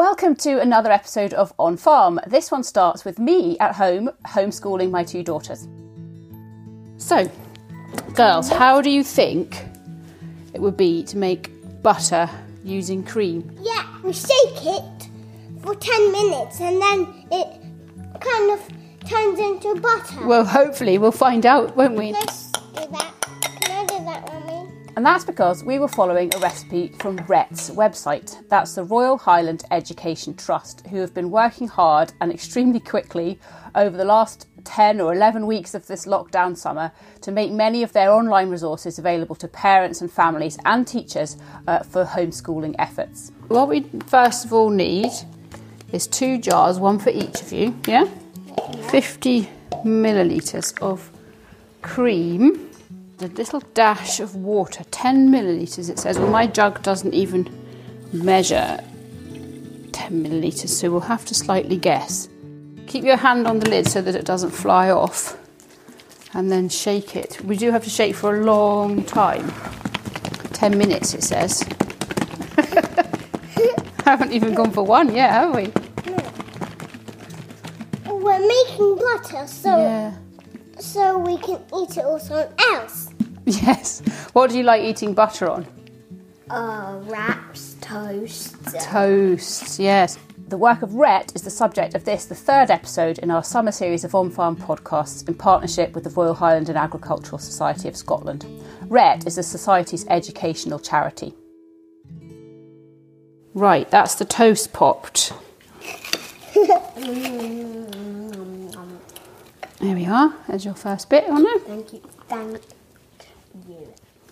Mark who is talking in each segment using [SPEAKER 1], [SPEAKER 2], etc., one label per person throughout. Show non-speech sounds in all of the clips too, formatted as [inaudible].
[SPEAKER 1] Welcome to another episode of On Farm. This one starts with me at home homeschooling my two daughters. So, girls, how do you think it would be to make butter using cream?
[SPEAKER 2] Yeah, we shake it for 10 minutes and then it kind of turns into butter.
[SPEAKER 1] Well, hopefully, we'll find out, won't we?
[SPEAKER 2] Let's
[SPEAKER 1] And that's because we were following a recipe from RET's website. That's the Royal Highland Education Trust, who have been working hard and extremely quickly over the last 10 or 11 weeks of this lockdown summer to make many of their online resources available to parents and families and teachers uh, for homeschooling efforts. What we first of all need is two jars, one for each of you, yeah? 50 millilitres of cream, a little dash of water, 10 millilitres it says. Well, my jug doesn't even measure 10 millilitres, so we'll have to slightly guess. Keep your hand on the lid so that it doesn't fly off and then shake it. We do have to shake for a long time 10 minutes, it says. [laughs] haven't even gone for one yet, have we?
[SPEAKER 2] We're making butter so
[SPEAKER 1] Yeah.
[SPEAKER 2] so we can eat it or something else. [laughs]
[SPEAKER 1] Yes. What do you like eating butter on?
[SPEAKER 2] Uh, wraps, toast.
[SPEAKER 1] Toast, yes. The work of RET is the subject of this, the third episode in our summer series of on farm podcasts in partnership with the Royal Highland and Agricultural Society of Scotland. RET is the Society's educational charity. Right, that's the toast popped. [laughs] There we are. There's your first bit on it.
[SPEAKER 2] Thank you. Thank you.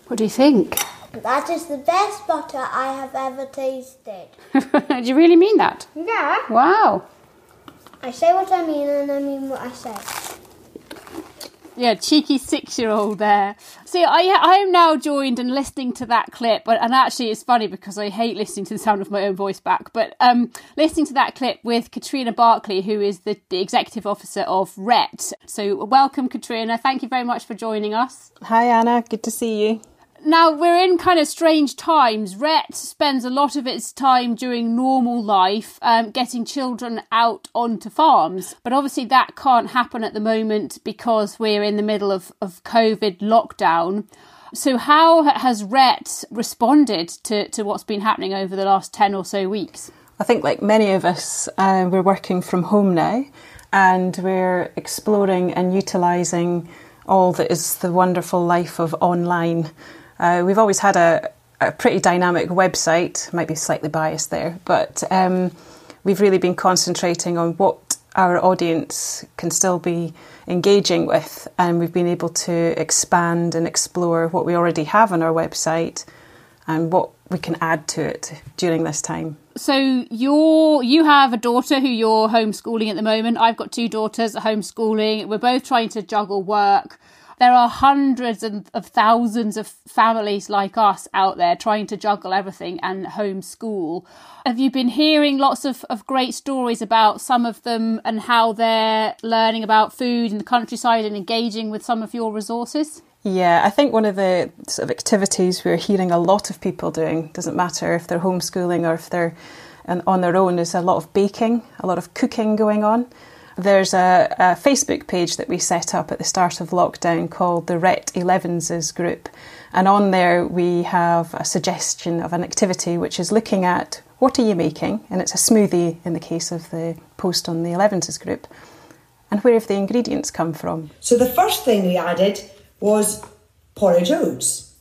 [SPEAKER 1] What do you think?
[SPEAKER 2] That is the best butter I have ever tasted. [laughs]
[SPEAKER 1] do you really mean that?
[SPEAKER 2] Yeah.
[SPEAKER 1] Wow.
[SPEAKER 2] I say what I mean and I mean what I say.
[SPEAKER 1] Yeah, cheeky six-year-old there. See, I I am now joined and listening to that clip, but and actually it's funny because I hate listening to the sound of my own voice back. But um, listening to that clip with Katrina Barclay, who is the, the executive officer of RET. So welcome, Katrina. Thank you very much for joining us.
[SPEAKER 3] Hi Anna, good to see you.
[SPEAKER 1] Now we're in kind of strange times. RET spends a lot of its time during normal life um, getting children out onto farms, but obviously that can't happen at the moment because we're in the middle of, of COVID lockdown. So, how has RET responded to, to what's been happening over the last 10 or so weeks?
[SPEAKER 3] I think, like many of us, uh, we're working from home now and we're exploring and utilising all that is the wonderful life of online. Uh, we've always had a, a pretty dynamic website, might be slightly biased there, but um, we've really been concentrating on what our audience can still be engaging with, and we've been able to expand and explore what we already have on our website and what we can add to it during this time.
[SPEAKER 1] So you're you have a daughter who you're homeschooling at the moment. I've got two daughters homeschooling. We're both trying to juggle work. There are hundreds of, of thousands of families like us out there trying to juggle everything and homeschool. Have you been hearing lots of, of great stories about some of them and how they're learning about food in the countryside and engaging with some of your resources?
[SPEAKER 3] Yeah, I think one of the sort of activities we're hearing a lot of people doing, doesn't matter if they're homeschooling or if they're on their own, is a lot of baking, a lot of cooking going on. There's a, a Facebook page that we set up at the start of lockdown called the RET 11s group. And on there we have a suggestion of an activity which is looking at what are you making, and it's a smoothie in the case of the post on the 11s group. And where have the ingredients come from?
[SPEAKER 4] So the first thing we added was porridge oats.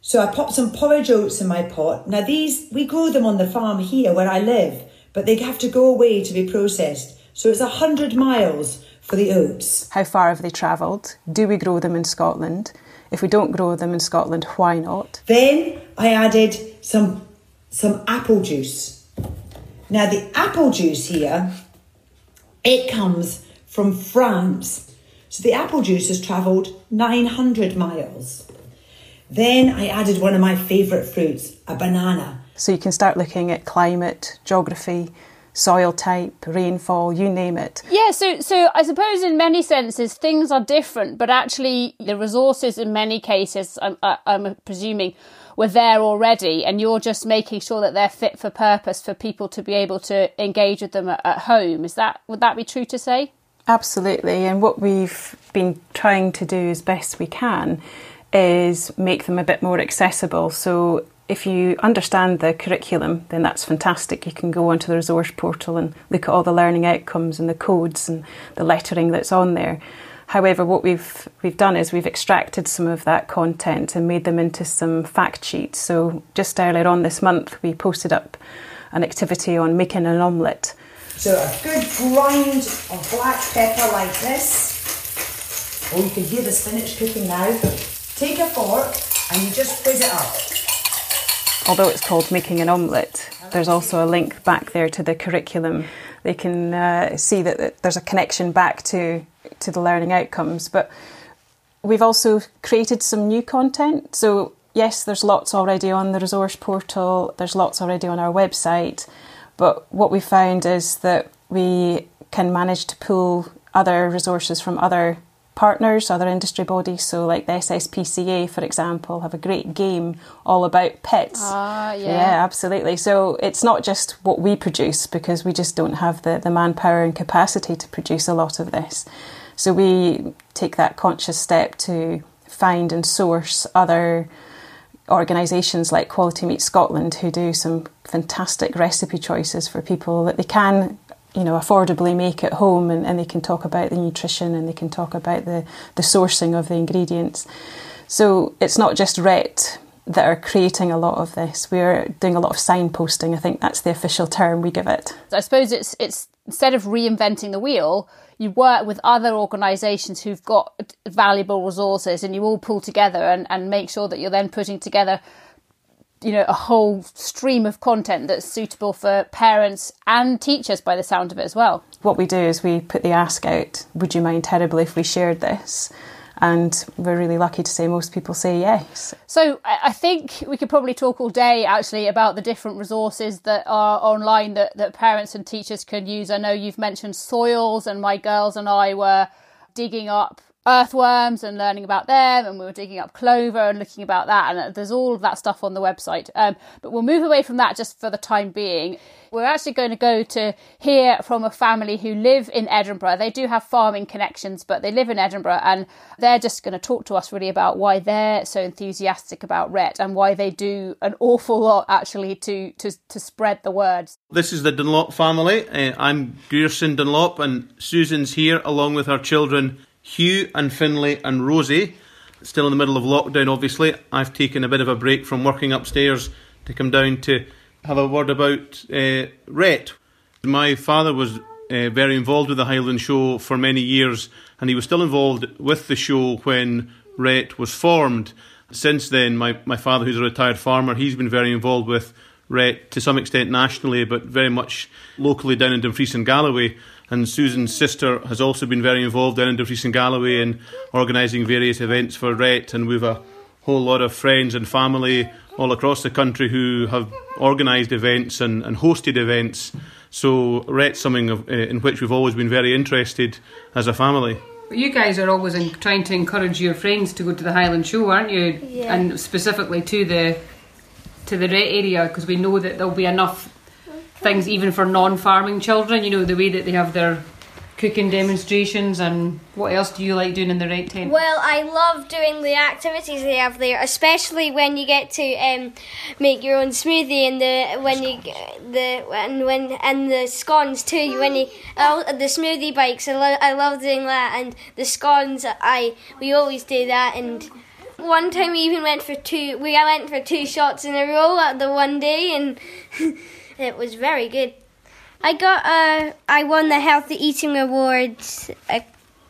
[SPEAKER 4] So I popped some porridge oats in my pot. Now these, we grow them on the farm here where I live, but they have to go away to be processed. So it's a hundred miles for the oats.
[SPEAKER 3] How far have they travelled? Do we grow them in Scotland? If we don't grow them in Scotland, why not?
[SPEAKER 4] Then I added some some apple juice. Now the apple juice here, it comes from France. So the apple juice has travelled 900 miles. Then I added one of my favourite fruits, a banana.
[SPEAKER 3] So you can start looking at climate, geography, soil type, rainfall, you name it.
[SPEAKER 1] Yeah, so so I suppose in many senses things are different, but actually the resources in many cases, I'm, I'm presuming, were there already, and you're just making sure that they're fit for purpose for people to be able to engage with them at, at home. Is that would that be true to say?
[SPEAKER 3] Absolutely, and what we've been trying to do as best we can is make them a bit more accessible. So if you understand the curriculum, then that's fantastic. You can go onto the resource portal and look at all the learning outcomes and the codes and the lettering that's on there. However, what we've we've done is we've extracted some of that content and made them into some fact sheets. So just earlier on this month, we posted up an activity on making an omelette.
[SPEAKER 4] So a good grind of black pepper like this. Oh, you can hear the spinach cooking now. Take a fork and you just fizz it up.
[SPEAKER 3] Although it's called making an omelette, there's also a link back there to the curriculum. They can uh, see that there's a connection back to to the learning outcomes. But we've also created some new content. So, yes, there's lots already on the resource portal, there's lots already on our website. But what we found is that we can manage to pull other resources from other partners, other industry bodies. So, like the SSPCA, for example, have a great game all about pets.
[SPEAKER 1] Ah, yeah.
[SPEAKER 3] Yeah, absolutely. So, it's not just what we produce because we just don't have the, the manpower and capacity to produce a lot of this. So we take that conscious step to find and source other organisations like Quality Meat Scotland who do some fantastic recipe choices for people that they can you know affordably make at home and, and they can talk about the nutrition and they can talk about the, the sourcing of the ingredients. So it's not just RET that are creating a lot of this. We're doing a lot of signposting. I think that's the official term we give it.
[SPEAKER 1] I suppose it's it's instead of reinventing the wheel, you work with other organisations who've got valuable resources and you all pull together and, and make sure that you're then putting together you know a whole stream of content that's suitable for parents and teachers by the sound of it as well
[SPEAKER 3] what we do is we put the ask out would you mind terribly if we shared this and we're really lucky to say most people say yes.
[SPEAKER 1] So I think we could probably talk all day actually about the different resources that are online that, that parents and teachers can use. I know you've mentioned soils, and my girls and I were digging up earthworms and learning about them and we were digging up clover and looking about that and there's all of that stuff on the website. Um, but we'll move away from that just for the time being. We're actually going to go to hear from a family who live in edinburgh. They do have farming connections but they live in edinburgh and they're just going to talk to us really about why they're so enthusiastic about RET and why they do an awful lot actually to to, to spread the word.
[SPEAKER 5] This is the dunlop family. Uh, i'm grierson dunlop and susan's here along with her children Hugh and Finlay and Rosie, still in the middle of lockdown, obviously. I've taken a bit of a break from working upstairs to come down to have a word about uh, RET. My father was uh, very involved with the Highland Show for many years, and he was still involved with the show when RET was formed. Since then, my, my father, who's a retired farmer, he's been very involved with RET to some extent nationally, but very much locally down in Dumfries and Galloway. And Susan's sister has also been very involved down in Dumfries and Galloway in organising various events for RET. And we've a whole lot of friends and family all across the country who have organised events and, and hosted events. So RET's something of, uh, in which we've always been very interested as a family.
[SPEAKER 6] You guys are always in, trying to encourage your friends to go to the Highland Show, aren't you?
[SPEAKER 2] Yeah.
[SPEAKER 6] And specifically to the to the RET area because we know that there'll be enough things even for non-farming children. You know the way that they have their cooking demonstrations and what else do you like doing in the right tent?
[SPEAKER 2] Well, I love doing the activities they have there, especially when you get to um, make your own smoothie and the when you the and when and the scones too. When you oh, the smoothie bikes, I, lo- I love doing that, and the scones. I we always do that, and one time we even went for two. We went for two shots in a row at the one day, and [laughs] it was very good. I got uh, I won the healthy eating awards. Uh,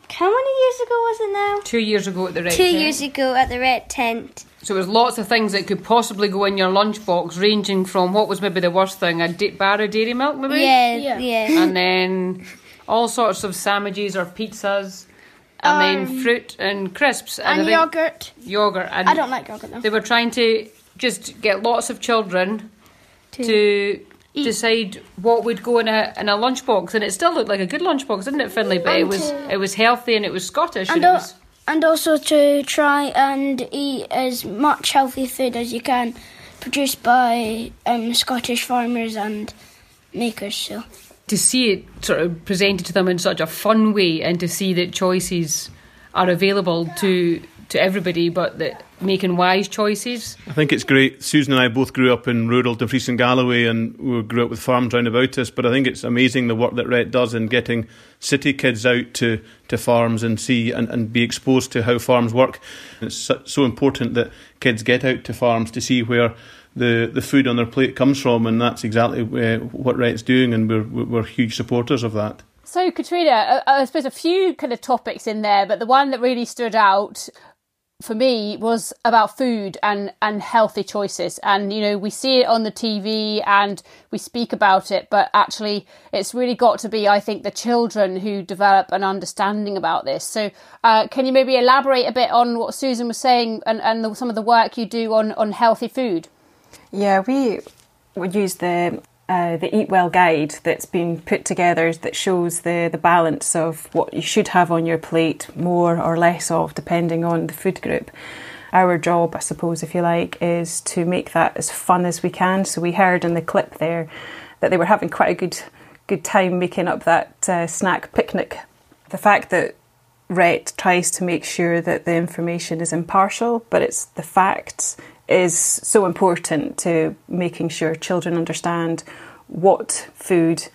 [SPEAKER 2] how many years ago was it now?
[SPEAKER 6] Two years ago at the red
[SPEAKER 2] Two
[SPEAKER 6] tent.
[SPEAKER 2] years ago at the red tent.
[SPEAKER 6] So there's lots of things that could possibly go in your lunchbox, ranging from what was maybe the worst thing, a da- bar of dairy milk maybe?
[SPEAKER 2] Yeah, yeah.
[SPEAKER 6] and then all sorts of sandwiches or pizzas, and then fruit and crisps and,
[SPEAKER 7] And yogurt.
[SPEAKER 6] Yogurt. And
[SPEAKER 7] I don't like yogurt though.
[SPEAKER 6] They were trying to just get lots of children to, decide what would go in a in a lunchbox, and it still looked like a good lunchbox, didn't it, Finley? But it was
[SPEAKER 7] to-
[SPEAKER 6] it was healthy and it was Scottish. And,
[SPEAKER 7] And, al-
[SPEAKER 6] was,
[SPEAKER 7] and also to try and eat as much healthy food as you can, produced by um, Scottish farmers and makers. So
[SPEAKER 6] to see it sort of presented to them in such a fun way, and to see that choices are available to to everybody, but that making wise choices.
[SPEAKER 5] I think it's great. Susan and I both grew up in rural Dumfries and Galloway and we grew up with farms round about us. But I think it's amazing the work that RET does in getting city kids out to, to farms and see and, and be exposed to how farms work. It's so, so important that kids get out to farms to see where the, the food on their plate comes from. And that's exactly uh, what RET's doing. And we're, we're huge supporters of that.
[SPEAKER 1] So, Katrina, I, I suppose a few kind of topics in there, but the one that really stood out for me was about food and and healthy choices. And you know we see it on the TV and we speak about it but actually it's really got to be I think the children who develop an understanding about this. So uh, can you maybe elaborate a bit on what Susan was saying and, and the, some of the work you do on on healthy food?
[SPEAKER 3] Yeah, we would use the uh, the Eat Well guide that's been put together that shows the, the balance of what you should have on your plate, more or less of, depending on the food group. Our job, I suppose, if you like, is to make that as fun as we can. So we heard in the clip there that they were having quite a good good time making up that uh, snack picnic. The fact that RET tries to make sure that the information is impartial, but it's the facts is so important to making sure children understand what food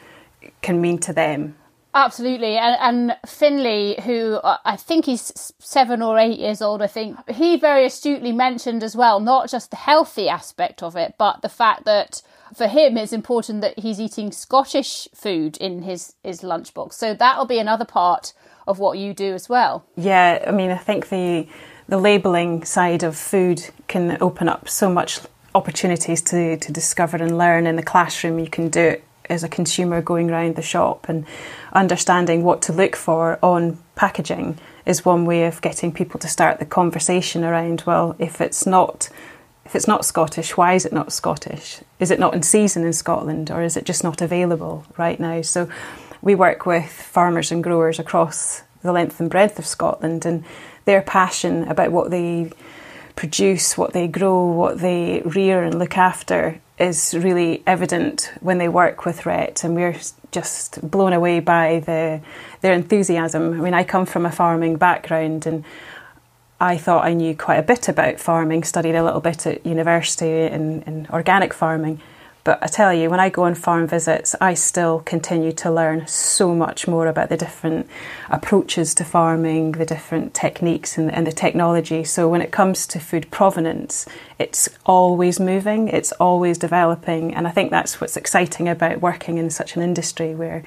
[SPEAKER 3] can mean to them.
[SPEAKER 1] Absolutely, and, and Finley, who uh, I think he's seven or eight years old, I think he very astutely mentioned as well, not just the healthy aspect of it, but the fact that for him it's important that he's eating Scottish food in his his lunchbox. So that'll be another part of what you do as well.
[SPEAKER 3] Yeah, I mean, I think the the labelling side of food can open up so much opportunities to, to discover and learn in the classroom. You can do it as a consumer going around the shop and understanding what to look for on packaging is one way of getting people to start the conversation around well if it's not if it's not Scottish why is it not Scottish is it not in season in Scotland or is it just not available right now so we work with farmers and growers across the length and breadth of Scotland and their passion about what they produce, what they grow, what they rear and look after is really evident when they work with RET, and we're just blown away by the their enthusiasm. I mean, I come from a farming background, and I thought I knew quite a bit about farming. Studied a little bit at university in, in organic farming, but I tell you, when I go on farm visits, I still continue to learn so much more about the different approaches to farming, the different techniques, and, and, the technology. So, when it comes to food provenance, it's always moving, it's always developing. And I think that's what's exciting about working in such an industry where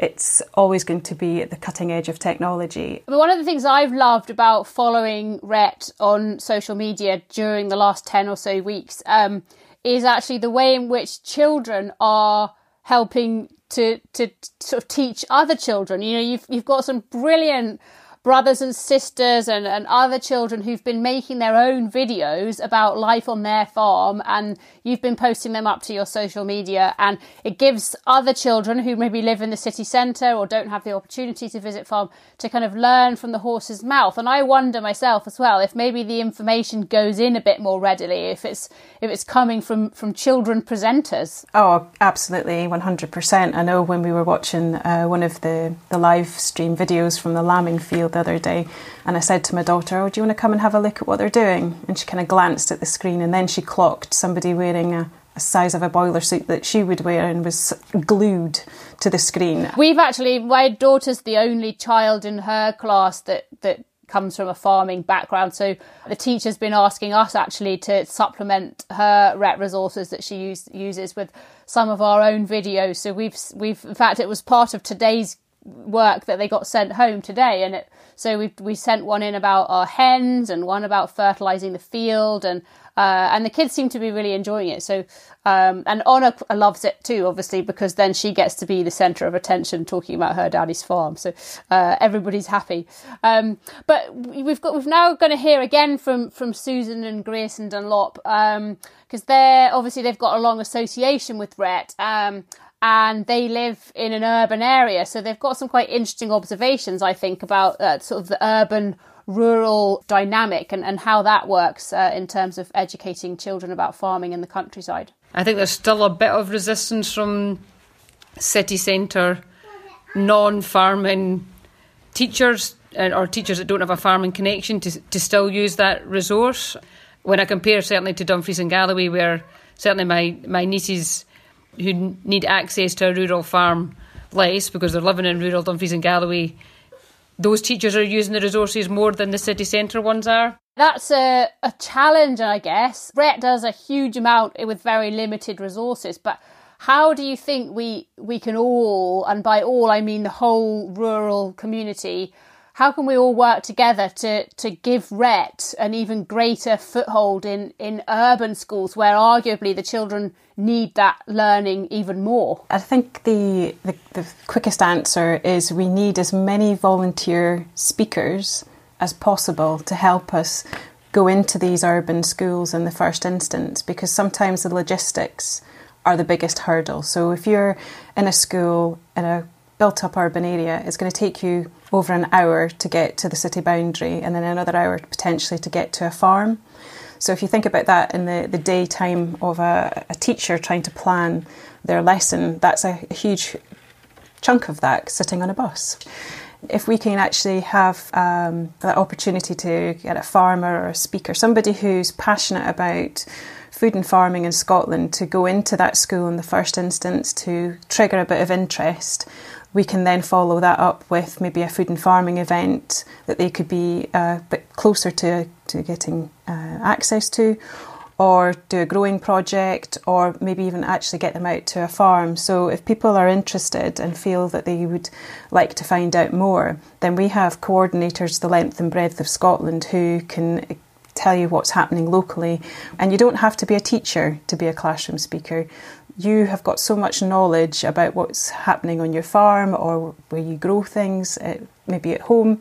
[SPEAKER 3] it's always going to be at the cutting edge of technology.
[SPEAKER 1] One of the things I've loved about following RET on social media during the last 10 or so weeks. Um, is actually the way in which children are helping to to sort of teach other children. You know, you've you've got some brilliant brothers and sisters and, and other children who've been making their own videos about life on their farm and you've been posting them up to your social media and it gives other children who maybe live in the city centre or don't have the opportunity to visit farm to kind of learn from the horse's mouth. And I wonder myself as well if maybe the information goes in a bit more readily if it's if it's coming from from children presenters.
[SPEAKER 3] Oh absolutely 100% I know when we were watching uh, one of the the live stream videos from the lambing field the other day and I said to my daughter oh do you want to come and have a look at what they're doing and she kind of glanced at the screen and then she clocked somebody wearing a size of a boiler suit that she would wear and was glued to the screen.
[SPEAKER 1] We've actually my daughter's the only child in her class that that comes from a farming background. So the teacher's been asking us actually to supplement her RET resources that she use, uses with some of our own videos. So we've we've in fact it was part of today's work that they got sent home today and it so we we sent one in about our hens and one about fertilizing the field and uh, and the kids seem to be really enjoying it. So, um, and Honor loves it too, obviously, because then she gets to be the centre of attention talking about her daddy's farm. So uh, everybody's happy. Um, but we've got we've now going to hear again from from Susan and Grierson Dunlop because um, they're obviously they've got a long association with RET. And they live in an urban area, so they've got some quite interesting observations, I think, about uh, sort of the urban rural dynamic and, and how that works uh, in terms of educating children about farming in the countryside.
[SPEAKER 6] I think there's still a bit of resistance from city centre non farming teachers or teachers that don't have a farming connection to, to still use that resource. When I compare certainly to Dumfries and Galloway, where certainly my, my nieces who need access to a rural farm less because they're living in rural Dumfries and Galloway those teachers are using the resources more than the city centre ones are.
[SPEAKER 1] That's a, a challenge, I guess. RET does a huge amount with very limited resources, but how do you think we, we can all, and by all I mean the whole rural community, how can we all work together to, to give RET an even greater foothold in, in urban schools where arguably the children need that learning even more?
[SPEAKER 3] I think the, the, the quickest answer is we need as many volunteer speakers as possible to help us go into these urban schools in the first instance because sometimes the logistics are the biggest hurdle. So if you're in a school in a built up urban area, it's going to take you over an hour to get to the city boundary and then another hour potentially to get to a farm. So if you think about that in the, the daytime of a, a teacher trying to plan their lesson, that's a, a huge chunk of that sitting on a bus if we can actually have um, that opportunity to get a farmer or a speaker, somebody who's passionate about food and farming in Scotland, to go into that school in the first instance to trigger a bit of interest, we can then follow that up with maybe a food and farming event that they could be a bit closer to, to getting uh, access to, or do a growing project, or maybe even actually get them out to a farm. So, if people are interested and feel that they would like to find out more, then we have coordinators the length and breadth of Scotland who can tell you what's happening locally. And you don't have to be a teacher to be a classroom speaker you have got so much knowledge about what's happening on your farm or where you grow things, uh, maybe at home.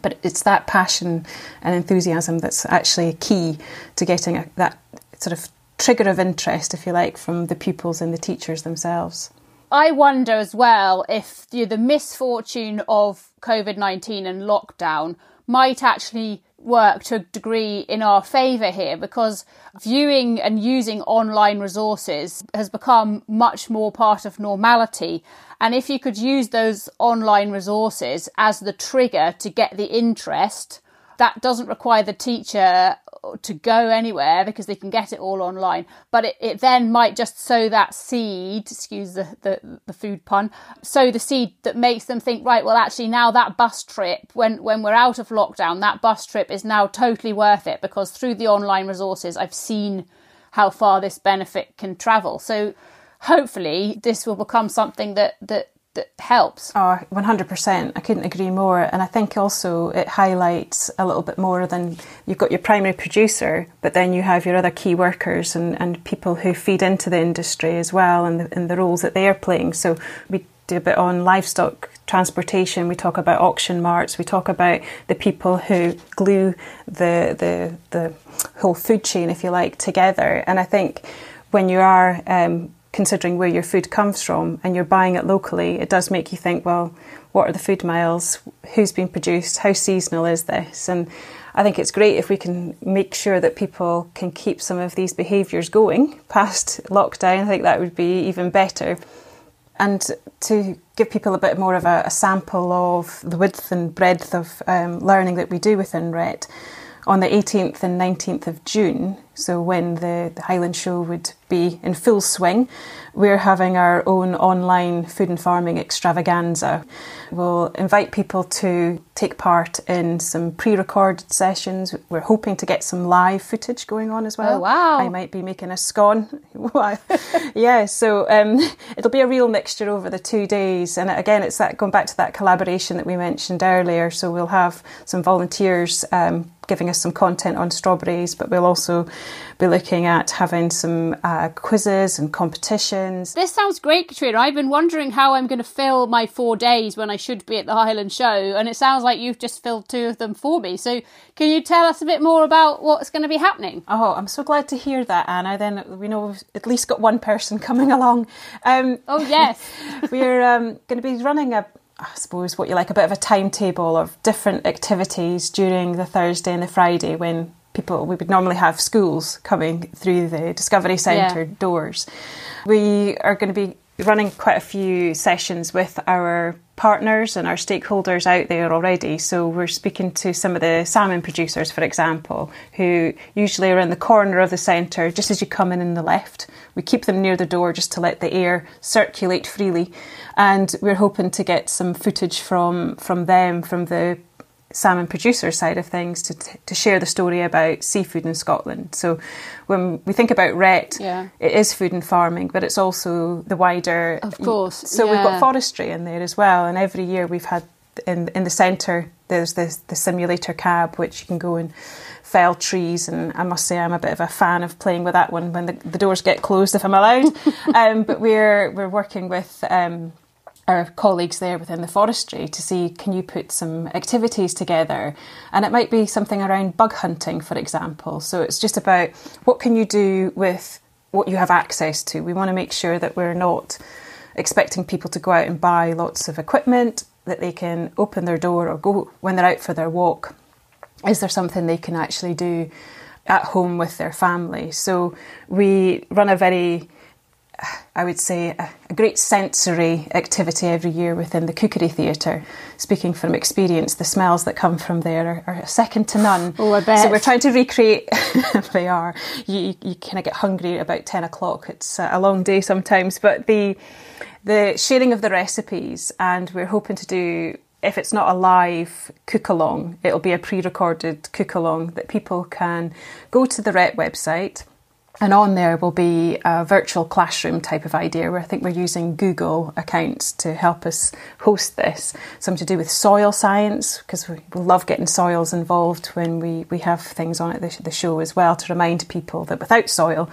[SPEAKER 3] But it's that passion and enthusiasm that's actually a key to getting a, that sort of trigger of interest, if you like, from the pupils and the teachers themselves.
[SPEAKER 1] I wonder as well if you know, the misfortune of COVID 19 and lockdown might actually work to a degree in our favour here because viewing and using online resources has become much more part of normality. And if you could use those online resources as the trigger to get the interest, that doesn't require the teacher to go anywhere because they can get it all online. But it, it then might just sow that seed, excuse the, the, the food pun, sow the seed that makes them think, right, well, actually, now that bus trip, when, when we're out of lockdown, that bus trip is now totally worth it because through the online resources, I've seen how far this benefit can travel. So hopefully, this will become something that, that that helps.
[SPEAKER 3] Oh, 100%. I couldn't agree more. And I think also it highlights a little bit more than you've got your primary producer, but then you have your other key workers and, and people who feed into the industry as well and the, and the roles that they are playing. So we do a bit on livestock transportation. We talk about auction marts. We talk about the people who glue the the the whole food chain, if you like, together. And I think when you are um, considering where your food comes from and you're buying it locally, it does make you think, well, what are the food miles? Who's been produced? How seasonal is this? And I think it's great if we can make sure that people can keep some of these behaviours going past lockdown. I think that would be even better. And to give people a bit more of a, a sample of the width and breadth of um, learning that we do within RET, on the 18th and 19th of June, so when the, the Highland Show would be in full swing, we're having our own online food and farming extravaganza. We'll invite people to take part in some pre recorded sessions. We're hoping to get some live footage going on as well.
[SPEAKER 1] Oh, wow.
[SPEAKER 3] I might be making a scone. [laughs] [laughs] yeah, so um, it'll be a real mixture over the two days. And again, it's that going back to that collaboration that we mentioned earlier. So we'll have some volunteers um, giving us some content on strawberries, but we'll also be looking at having some uh, quizzes and competitions.
[SPEAKER 1] This sounds great, Katrina. I've been wondering how I'm going to fill my four days when I should be at the Highland Show, and it sounds like you've just filled two of them for me. So, can you tell us a bit more about what's going to be happening?
[SPEAKER 3] Oh, I'm so glad to hear that, Anna. Then we know we've at least got one person [laughs] coming along. Um,
[SPEAKER 1] oh, yes. [laughs]
[SPEAKER 3] we're um, going to be running a I suppose what you like a bit of a timetable of different activities during the Thursday and the Friday when people we would normally have schools coming through the Discovery Centre
[SPEAKER 1] Yeah.
[SPEAKER 3] doors. We are going to be running quite a few sessions with our partners and our stakeholders out there already. So we're speaking to some of the salmon producers, for example, who usually are in the corner of the centre just as you come in on the left. We keep them near the door just to let the air circulate freely. And we're hoping to get some footage from, from them, from the salmon producer side of things to, to share the story about seafood in Scotland. So when we think about RET,
[SPEAKER 1] Yeah.
[SPEAKER 3] it is food and farming, but it's also the wider.
[SPEAKER 1] Of course,
[SPEAKER 3] So we've got forestry in there as well, and every year we've had in in the centre there's this the simulator cab which you can go and fell trees and I must say I'm a bit of a fan of playing with that one when the, the doors get closed if I'm allowed [laughs] um, but we're we're working with um, our colleagues there within the forestry to see can you put some activities together? And it might be something around bug hunting for example. So it's just about what can you do with what you have access to. We want to make sure that we're not expecting people to go out and buy lots of equipment that they can open their door or go when they're out for their walk. Is there something they can actually do at home with their family? So we run a very, I would say, a, great sensory activity every year within the Cookery Theatre. Speaking from experience, the smells that come from there are, are second to none.
[SPEAKER 1] Oh, I bet.
[SPEAKER 3] So we're trying to recreate. [laughs] they are. You, you kind of get hungry at about ten o'clock. It's a long day sometimes, but the the sharing of the recipes, and we're hoping to do. If it's not a live cook along, it'll be a pre recorded cook along that people can go to the RET website and on there will be a virtual classroom type of idea where I think we're using Google accounts to help us host this. Something to do with soil science, because we love getting soils involved when we, we have things on at the, the show as well to remind people that without soil,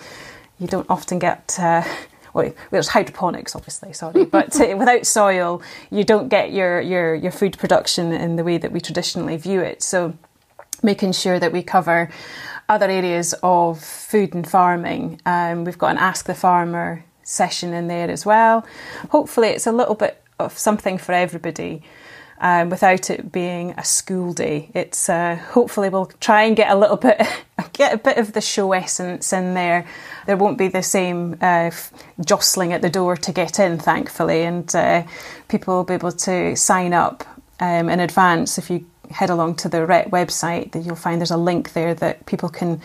[SPEAKER 3] you don't often get. Uh, [laughs] well, there's hydroponics, obviously, sorry, [laughs] but uh, without soil, you don't get your, your, your food production in the way that we traditionally view it. So, making sure that we cover other areas of food and farming. Um, we've got an Ask the Farmer session in there as well. Hopefully, it's a little bit of something for everybody. Um, without it being a school day, it's uh, hopefully we'll try and get a little bit, [laughs] get a bit of the show essence in there. There won't be the same uh, jostling at the door to get in, thankfully, and uh, people will be able to sign up um, in advance if you head along to the RET website, that you'll find there's a link there that people can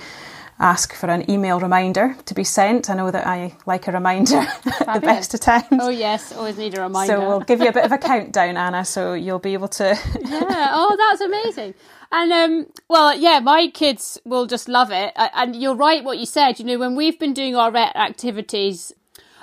[SPEAKER 3] ask for an email reminder to be sent. I know that I like a reminder at [laughs] the best of times.
[SPEAKER 1] Oh, yes, always need a reminder.
[SPEAKER 3] So we'll give you a bit of a countdown, Anna, so you'll be able to. [laughs]
[SPEAKER 1] yeah. Oh, that's amazing. And um, well, yeah, my kids will just love it. And you're right, what you said. You know, when we've been doing our RET activities,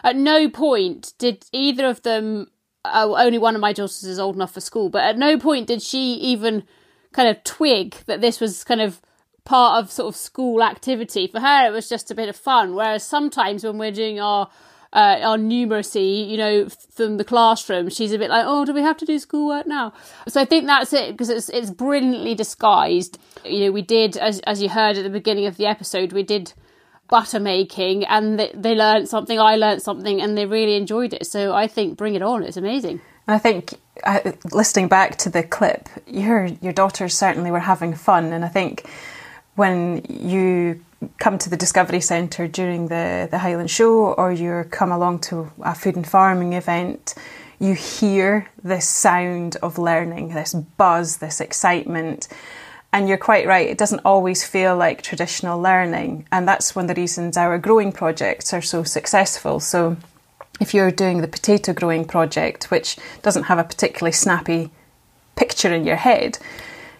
[SPEAKER 1] at no point did either of them. Uh, only one of my daughters is old enough for school, but at no point did she even kind of twig that this was kind of part of sort of school activity. For her, it was just a bit of fun. Whereas sometimes when we're doing our uh, on numeracy, you know, from the classroom, she's a bit like, "Oh, do we have to do schoolwork now?" So I think that's it because it's it's brilliantly disguised. You know, we did as as you heard at the beginning of the episode, we did butter making, and they, they learned something. I learned something, and they really enjoyed it. So I think bring it on. It's amazing.
[SPEAKER 3] And I think uh, listening back to the clip, your your daughters certainly were having fun, and I think when you come to the Discovery Centre during the, the Highland Show or you come along to a food and farming event, you hear this sound of learning, this buzz, this excitement. And you're quite right, it doesn't always feel like traditional learning. And that's one of the reasons our growing projects are so successful. So, if you're doing the potato growing project, which doesn't have a particularly snappy picture in your head,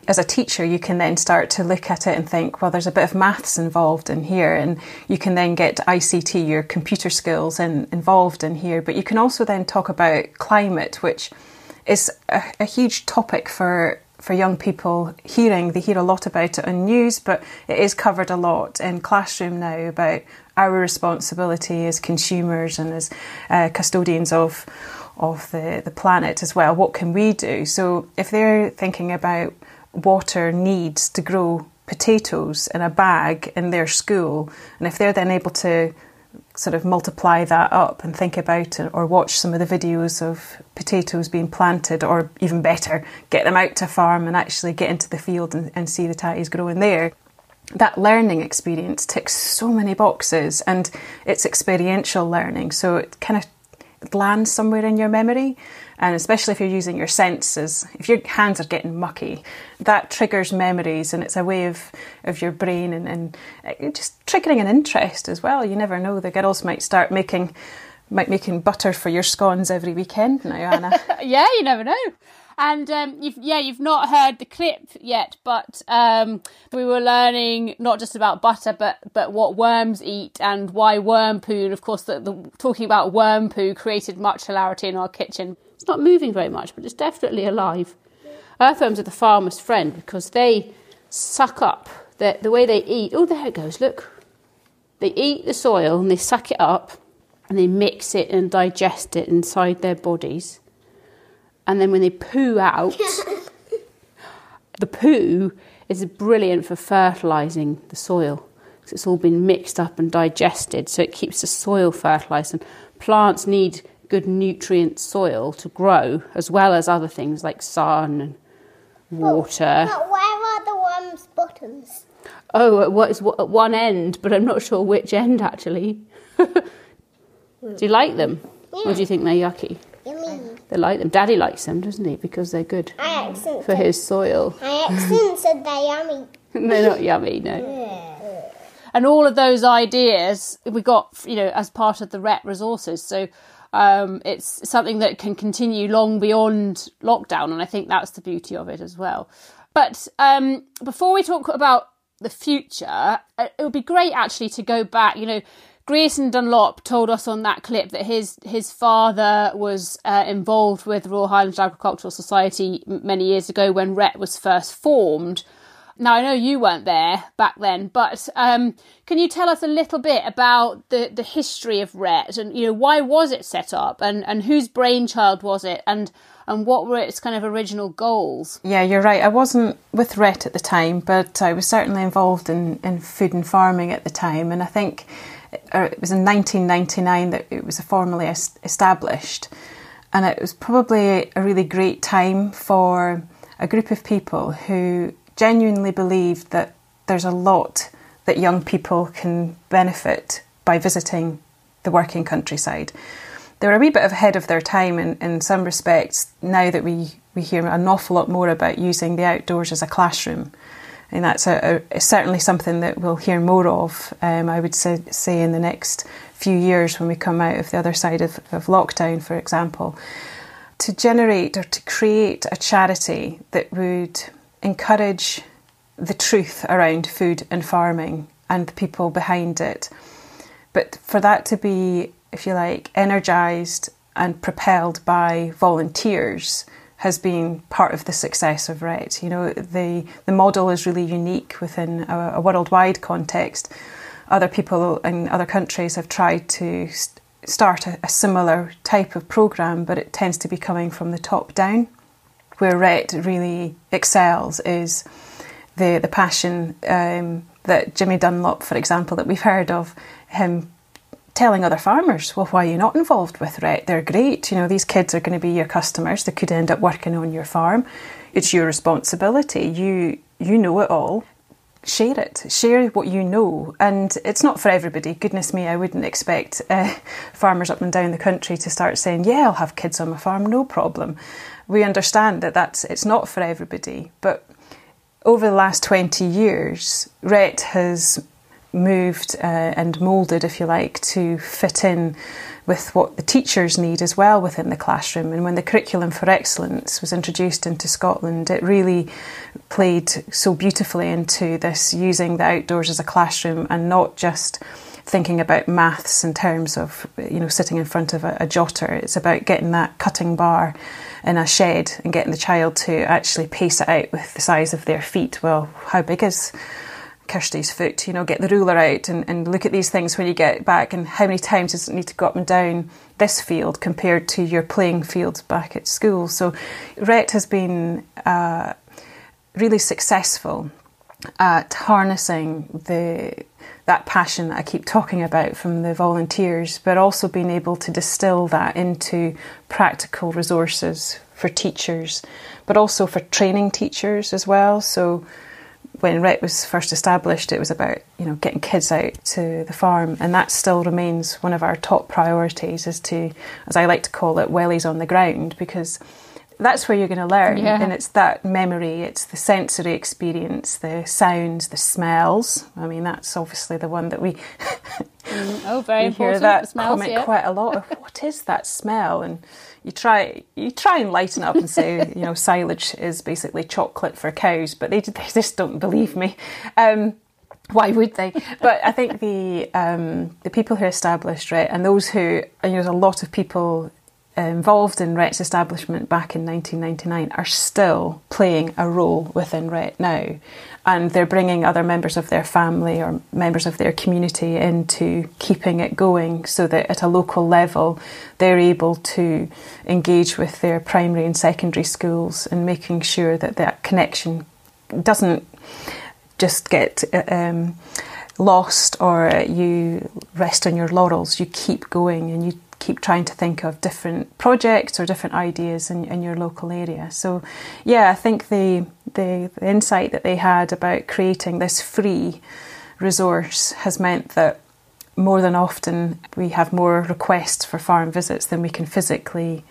[SPEAKER 3] as a teacher, you can then start to look at it and think, well, there's a bit of maths involved in here, and you can then get ICT, your computer skills, in, involved in here. But you can also then talk about climate, which is a, a huge topic for for young people hearing. They hear a lot about it on news, but it is covered a lot in classroom now about our responsibility as consumers and as uh, custodians of of the, the planet as well. What can we do? So if they're thinking about water needs to grow potatoes in a bag in their school, and if they're then able to sort of multiply that up and think about it or watch some of the videos of potatoes being planted or even better get them out to farm and actually get into the field and, and see the tatties growing there. That learning experience ticks so many boxes and it's experiential learning. So it kind of lands somewhere in your memory and especially if you're using your senses, if your hands are getting mucky, that triggers memories and it's a way of, of your brain and, and just triggering an interest as well. You never know, the girls might start making might making butter for your scones every weekend now, Anna. [laughs]
[SPEAKER 1] yeah, you never know. And um, you've, yeah, you've not heard the clip yet, but um, we were learning not just about butter, but but what worms eat and why worm poo. And of course, the, the, talking about worm poo created much hilarity in our kitchen. It's not moving very much, but it's definitely alive. Earthworms are the farmer's friend because they suck up the, the way they eat. Oh, there it goes, look. They eat the soil and they suck it up and they mix it and digest it inside their bodies. And then when they poo out, [laughs] the poo is brilliant for fertilising the soil. because It's all been mixed up and digested, so it keeps the soil fertilised. And plants need good nutrient soil to grow, as well as other things like sun and water.
[SPEAKER 2] But, but where are the worms' bottoms?
[SPEAKER 1] Oh, what is at one end, but I'm not sure which end actually. [laughs] do you like them, yeah. or do you think they're yucky?
[SPEAKER 2] Yummy.
[SPEAKER 1] They like them. Daddy likes them, doesn't he? Because they're good for his soil.
[SPEAKER 2] I accidentally said they're yummy. [laughs]
[SPEAKER 1] they're not yummy, no. Yeah. And all of those ideas we got, you know, as part of the RET resources. So um, it's something that can continue long beyond lockdown, and I think that's the beauty of it as well. But um, before we talk about the future, uh, it would be great actually to go back. You know, Grierson Dunlop told us on that clip that his his father was uh, involved with the Royal Highland Agricultural Society many years ago when RET was first formed. Now, I know you weren't there back then, but um, can you tell us a little bit about the, the history of RET and, you know, why was it set up and, and whose brainchild was it and, and what were its kind of original goals?
[SPEAKER 3] Yeah, you're right. I wasn't with RET at the time, but I was certainly involved in, in food and farming at the time. And I think uh, it was in 1999 that it was formally established. And it was probably a really great time for a group of people who genuinely believe that there's a lot that young people can benefit by visiting the working countryside. They're a wee bit ahead of their time in, in some respects now that we, we hear an awful lot more about using the outdoors as a classroom. And that's a, a, certainly something that we'll hear more of, um, I would say, say, in the next few years when we come out of the other side of, of lockdown, for example. To generate or to create a charity that would encourage the truth around food and farming and the people behind it. But for that to be, if you like, energised and propelled by volunteers has been part of the success of RET. You know, the, the model is really unique within a, a worldwide context. Other people in other countries have tried to start a, a similar type of programme, but it tends to be coming from the top down. Where RET really excels is the the passion um, that Jimmy Dunlop, for example, that we've heard of, him telling other farmers, well, why are you not involved with RET? They're great. You know, these kids are going to be your customers. They could end up working on your farm. It's your responsibility. You you know it all. Share it. Share what you know. And it's not for everybody. Goodness me, I wouldn't expect uh, [laughs] farmers up and down the country to start saying, "Yeah, I'll have kids on my farm, no problem." We understand that that's it's not for everybody, but over the last 20 years, RET has moved uh, and moulded, if you like, to fit in with what the teachers need as well within the classroom. And when the curriculum for excellence was introduced into Scotland, it really played so beautifully into this using the outdoors as a classroom and not just thinking about maths in terms of you know sitting in front of a, a jotter. It's about getting that cutting bar in a shed and getting the child to actually pace it out with the size of their feet. Well, how big is Kirsty's foot, you know, get the ruler out and, and look at these things when you get back and how many times does it need to go up and down this field compared to your playing field back at school. So RET has been uh, really successful at harnessing the that passion that I keep talking about from the volunteers, but also being able to distill that into practical resources for teachers, but also for training teachers as well. So when RET was first established, it was about you know getting kids out to the farm, and that still remains one of our top priorities. Is to, as I like to call it, wellies on the ground, because that's where you're going to learn,
[SPEAKER 1] Yeah.
[SPEAKER 3] and it's that memory, it's the sensory experience, the sounds, the smells. I mean, that's obviously the one that we
[SPEAKER 1] Oh, very [laughs]
[SPEAKER 3] you
[SPEAKER 1] important.
[SPEAKER 3] hear that
[SPEAKER 1] smells,
[SPEAKER 3] comment
[SPEAKER 1] yeah.
[SPEAKER 3] quite a lot. Of, [laughs] what is that smell? And you try you try and lighten up and say you know silage is basically chocolate for cows, but they they just don't believe me. Um, why would they? But I think the um, the people who established RET and those who you know, there's a lot of people Uh, involved in RET's establishment back in 1999 are still playing a role within RET now. And they're bringing other members of their family or members of their community into keeping it going so that at a local level they're able to engage with their primary and secondary schools and making sure that that connection doesn't just get uh, um, lost or uh, you rest on your laurels. You keep going and you keep trying to think of different projects or different ideas in, in your local area. So, yeah, I think the, the the insight that they had about creating this free resource has meant that more than often we have more requests for farm visits than we can physically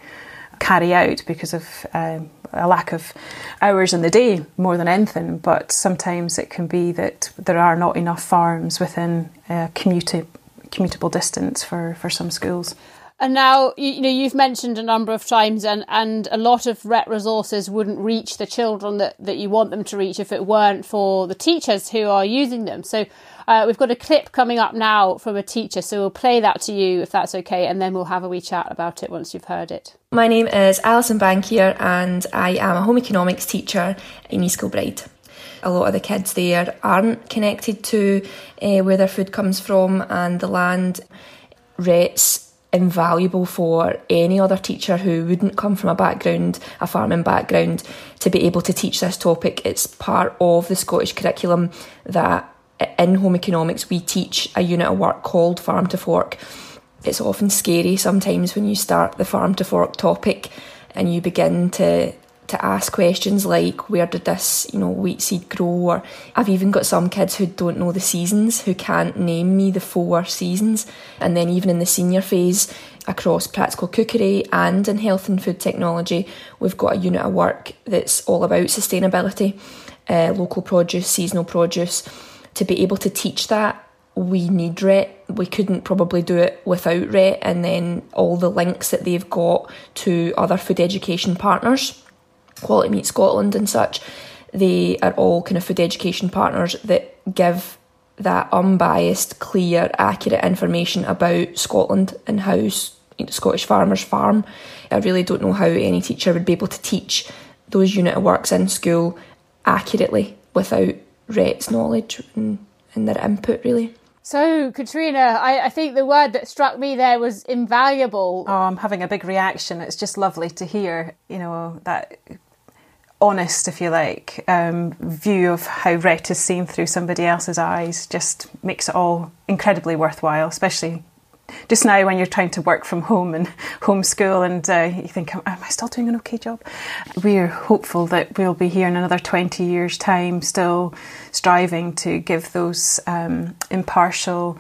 [SPEAKER 3] carry out because of um, a lack of hours in the day more than anything. But sometimes it can be that there are not enough farms within a commuta- commutable distance for, for some schools.
[SPEAKER 1] And now, you, you know, you've mentioned a number of times, and, and a lot of RET resources wouldn't reach the children that, that you want them to reach if it weren't for the teachers who are using them. So uh, we've got a clip coming up now from a teacher, so we'll play that to you if that's okay, and then we'll have a wee chat about it once you've heard it.
[SPEAKER 8] My name is Alison Bankier and I am a home economics teacher in East Kilbride. A lot of the kids there aren't connected to uh, where their food comes from and the land. RET's invaluable for any other teacher who wouldn't come from a background, a farming background, to be able to teach this topic. It's part of the Scottish curriculum that in home economics we teach a unit of work called Farm to Fork it's often scary sometimes when you start the farm to fork topic and you begin to to ask questions like where did this you know wheat seed grow? Or I've even got some kids who don't know the seasons who can't name me the four seasons. And then even in the senior phase across practical cookery and in health and food technology we've got a unit of work that's all about sustainability uh, local produce seasonal produce. To be able to teach that we need RET. We couldn't probably do it without RET, and then all the links that they've got to other food education partners, Quality Meat Scotland and such. They are all kind of food education partners that give that unbiased, clear, accurate information about Scotland and how Scottish farmers farm. I really don't know how any teacher would be able to teach those unit of works in school accurately without RET's knowledge and, and their input, really.
[SPEAKER 1] So, Katrina, I, I, think the word that struck me there was invaluable.
[SPEAKER 3] Oh, I'm having a big reaction. It's just lovely to hear, you know, that honest, if you like, um, view of how RET is seen through somebody else's eyes just makes it all incredibly worthwhile, especially just now when you're trying to work from home and [laughs] homeschool and uh, you think, am I still doing an okay job? We're hopeful that we'll be here in another 20 years' time, still striving to give those um, impartial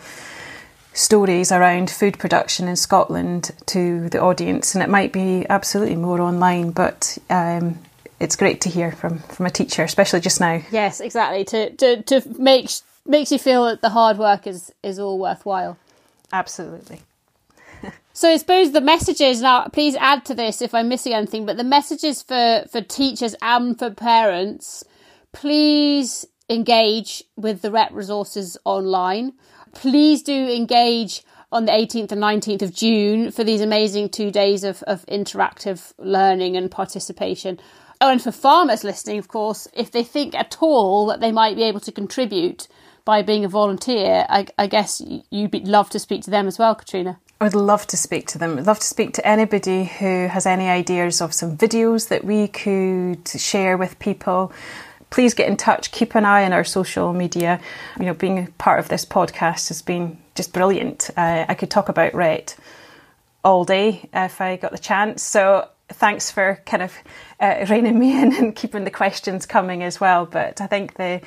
[SPEAKER 3] stories around food production in Scotland to the audience. And it might be absolutely more online, but um, it's great to hear from, from a teacher, especially just now.
[SPEAKER 1] Yes, exactly. To, to, to make makes you feel that the hard work is, is all worthwhile.
[SPEAKER 3] Absolutely.
[SPEAKER 1] so I suppose the messages now. Please add to this if I'm missing anything. But the messages for for teachers and for parents. Please engage with the RET resources online. Please do engage on the 18th and 19th of June for these amazing two days of, of interactive learning and participation. Oh, and for farmers listening, of course, if they think at all that they might be able to contribute by being a volunteer, I, I guess you'd love to speak to them as well, Katrina.
[SPEAKER 3] I would love to speak to them. I'd love to speak to anybody who has any ideas of some videos that we could share with people. Please get in touch. Keep an eye on our social media. You know, being part of this podcast has been just brilliant. Uh, I could talk about RET all day if I got the chance. So thanks for kind of uh, reining me in [laughs] and keeping the questions coming as well. But I think the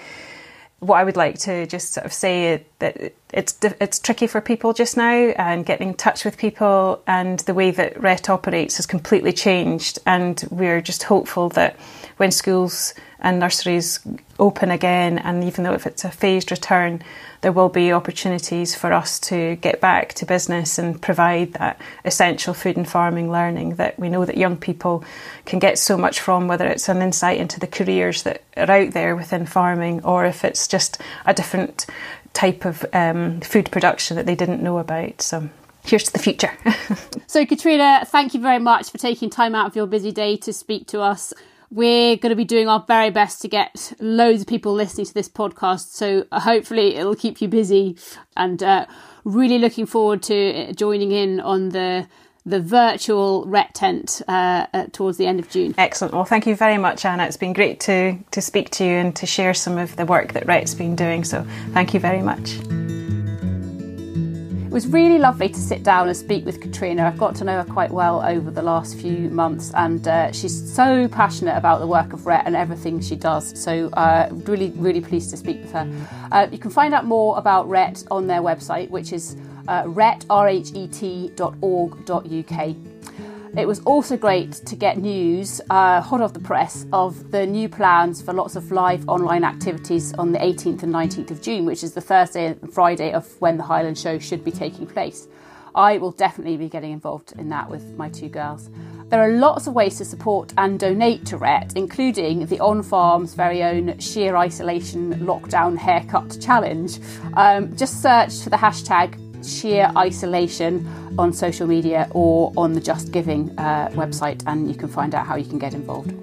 [SPEAKER 3] what I would like to just sort of say that it's it's tricky for people just now, and getting in touch with people, and the way that RET operates has completely changed, and we're just hopeful that when schools and nurseries open again, and even though if it's a phased return, there will be opportunities for us to get back to business and provide that essential food and farming learning that we know that young people can get so much from, whether it's an insight into the careers that are out there within farming or if it's just a different type of um, food production that they didn't know about. So here's to the future. [laughs]
[SPEAKER 1] so, Katrina, thank you very much for taking time out of your busy day to speak to us we're going to be doing our very best to get loads of people listening to this podcast. So uh, hopefully it'll keep you busy and uh, really looking forward to uh, joining in on the the virtual RET tent uh, uh, towards the end of June.
[SPEAKER 3] Excellent. Well, thank you very much, Anna. It's been great to to speak to you and to share some of the work that RET's been doing. So thank you very much.
[SPEAKER 1] It was really lovely to sit down and speak with Katrina. I've got to know her quite well over the last few months, and uh, she's so passionate about the work of RET and everything she does. So, uh, really, really pleased to speak with her. Uh, you can find out more about RET on their website, which is uh, ret.rhet.org.uk. It was also great to get news, uh, hot off the press, of the new plans for lots of live online activities on the 18th and 19th of June, which is the Thursday and Friday of when the Highland Show should be taking place. I will definitely be getting involved in that with my two girls. There are lots of ways to support and donate to RET, including the On Farm's very own sheer isolation lockdown haircut challenge. Um, just search for the hashtag sheer isolation on social media or on the Just Giving uh, website, and you can find out how you can get involved.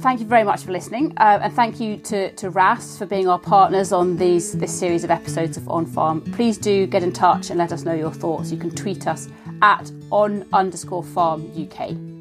[SPEAKER 1] Thank you very much for listening, uh, and thank you to, to RHASS for being our partners on these this series of episodes of On Farm. Please do get in touch and let us know your thoughts. You can tweet us at on underscore farm UK.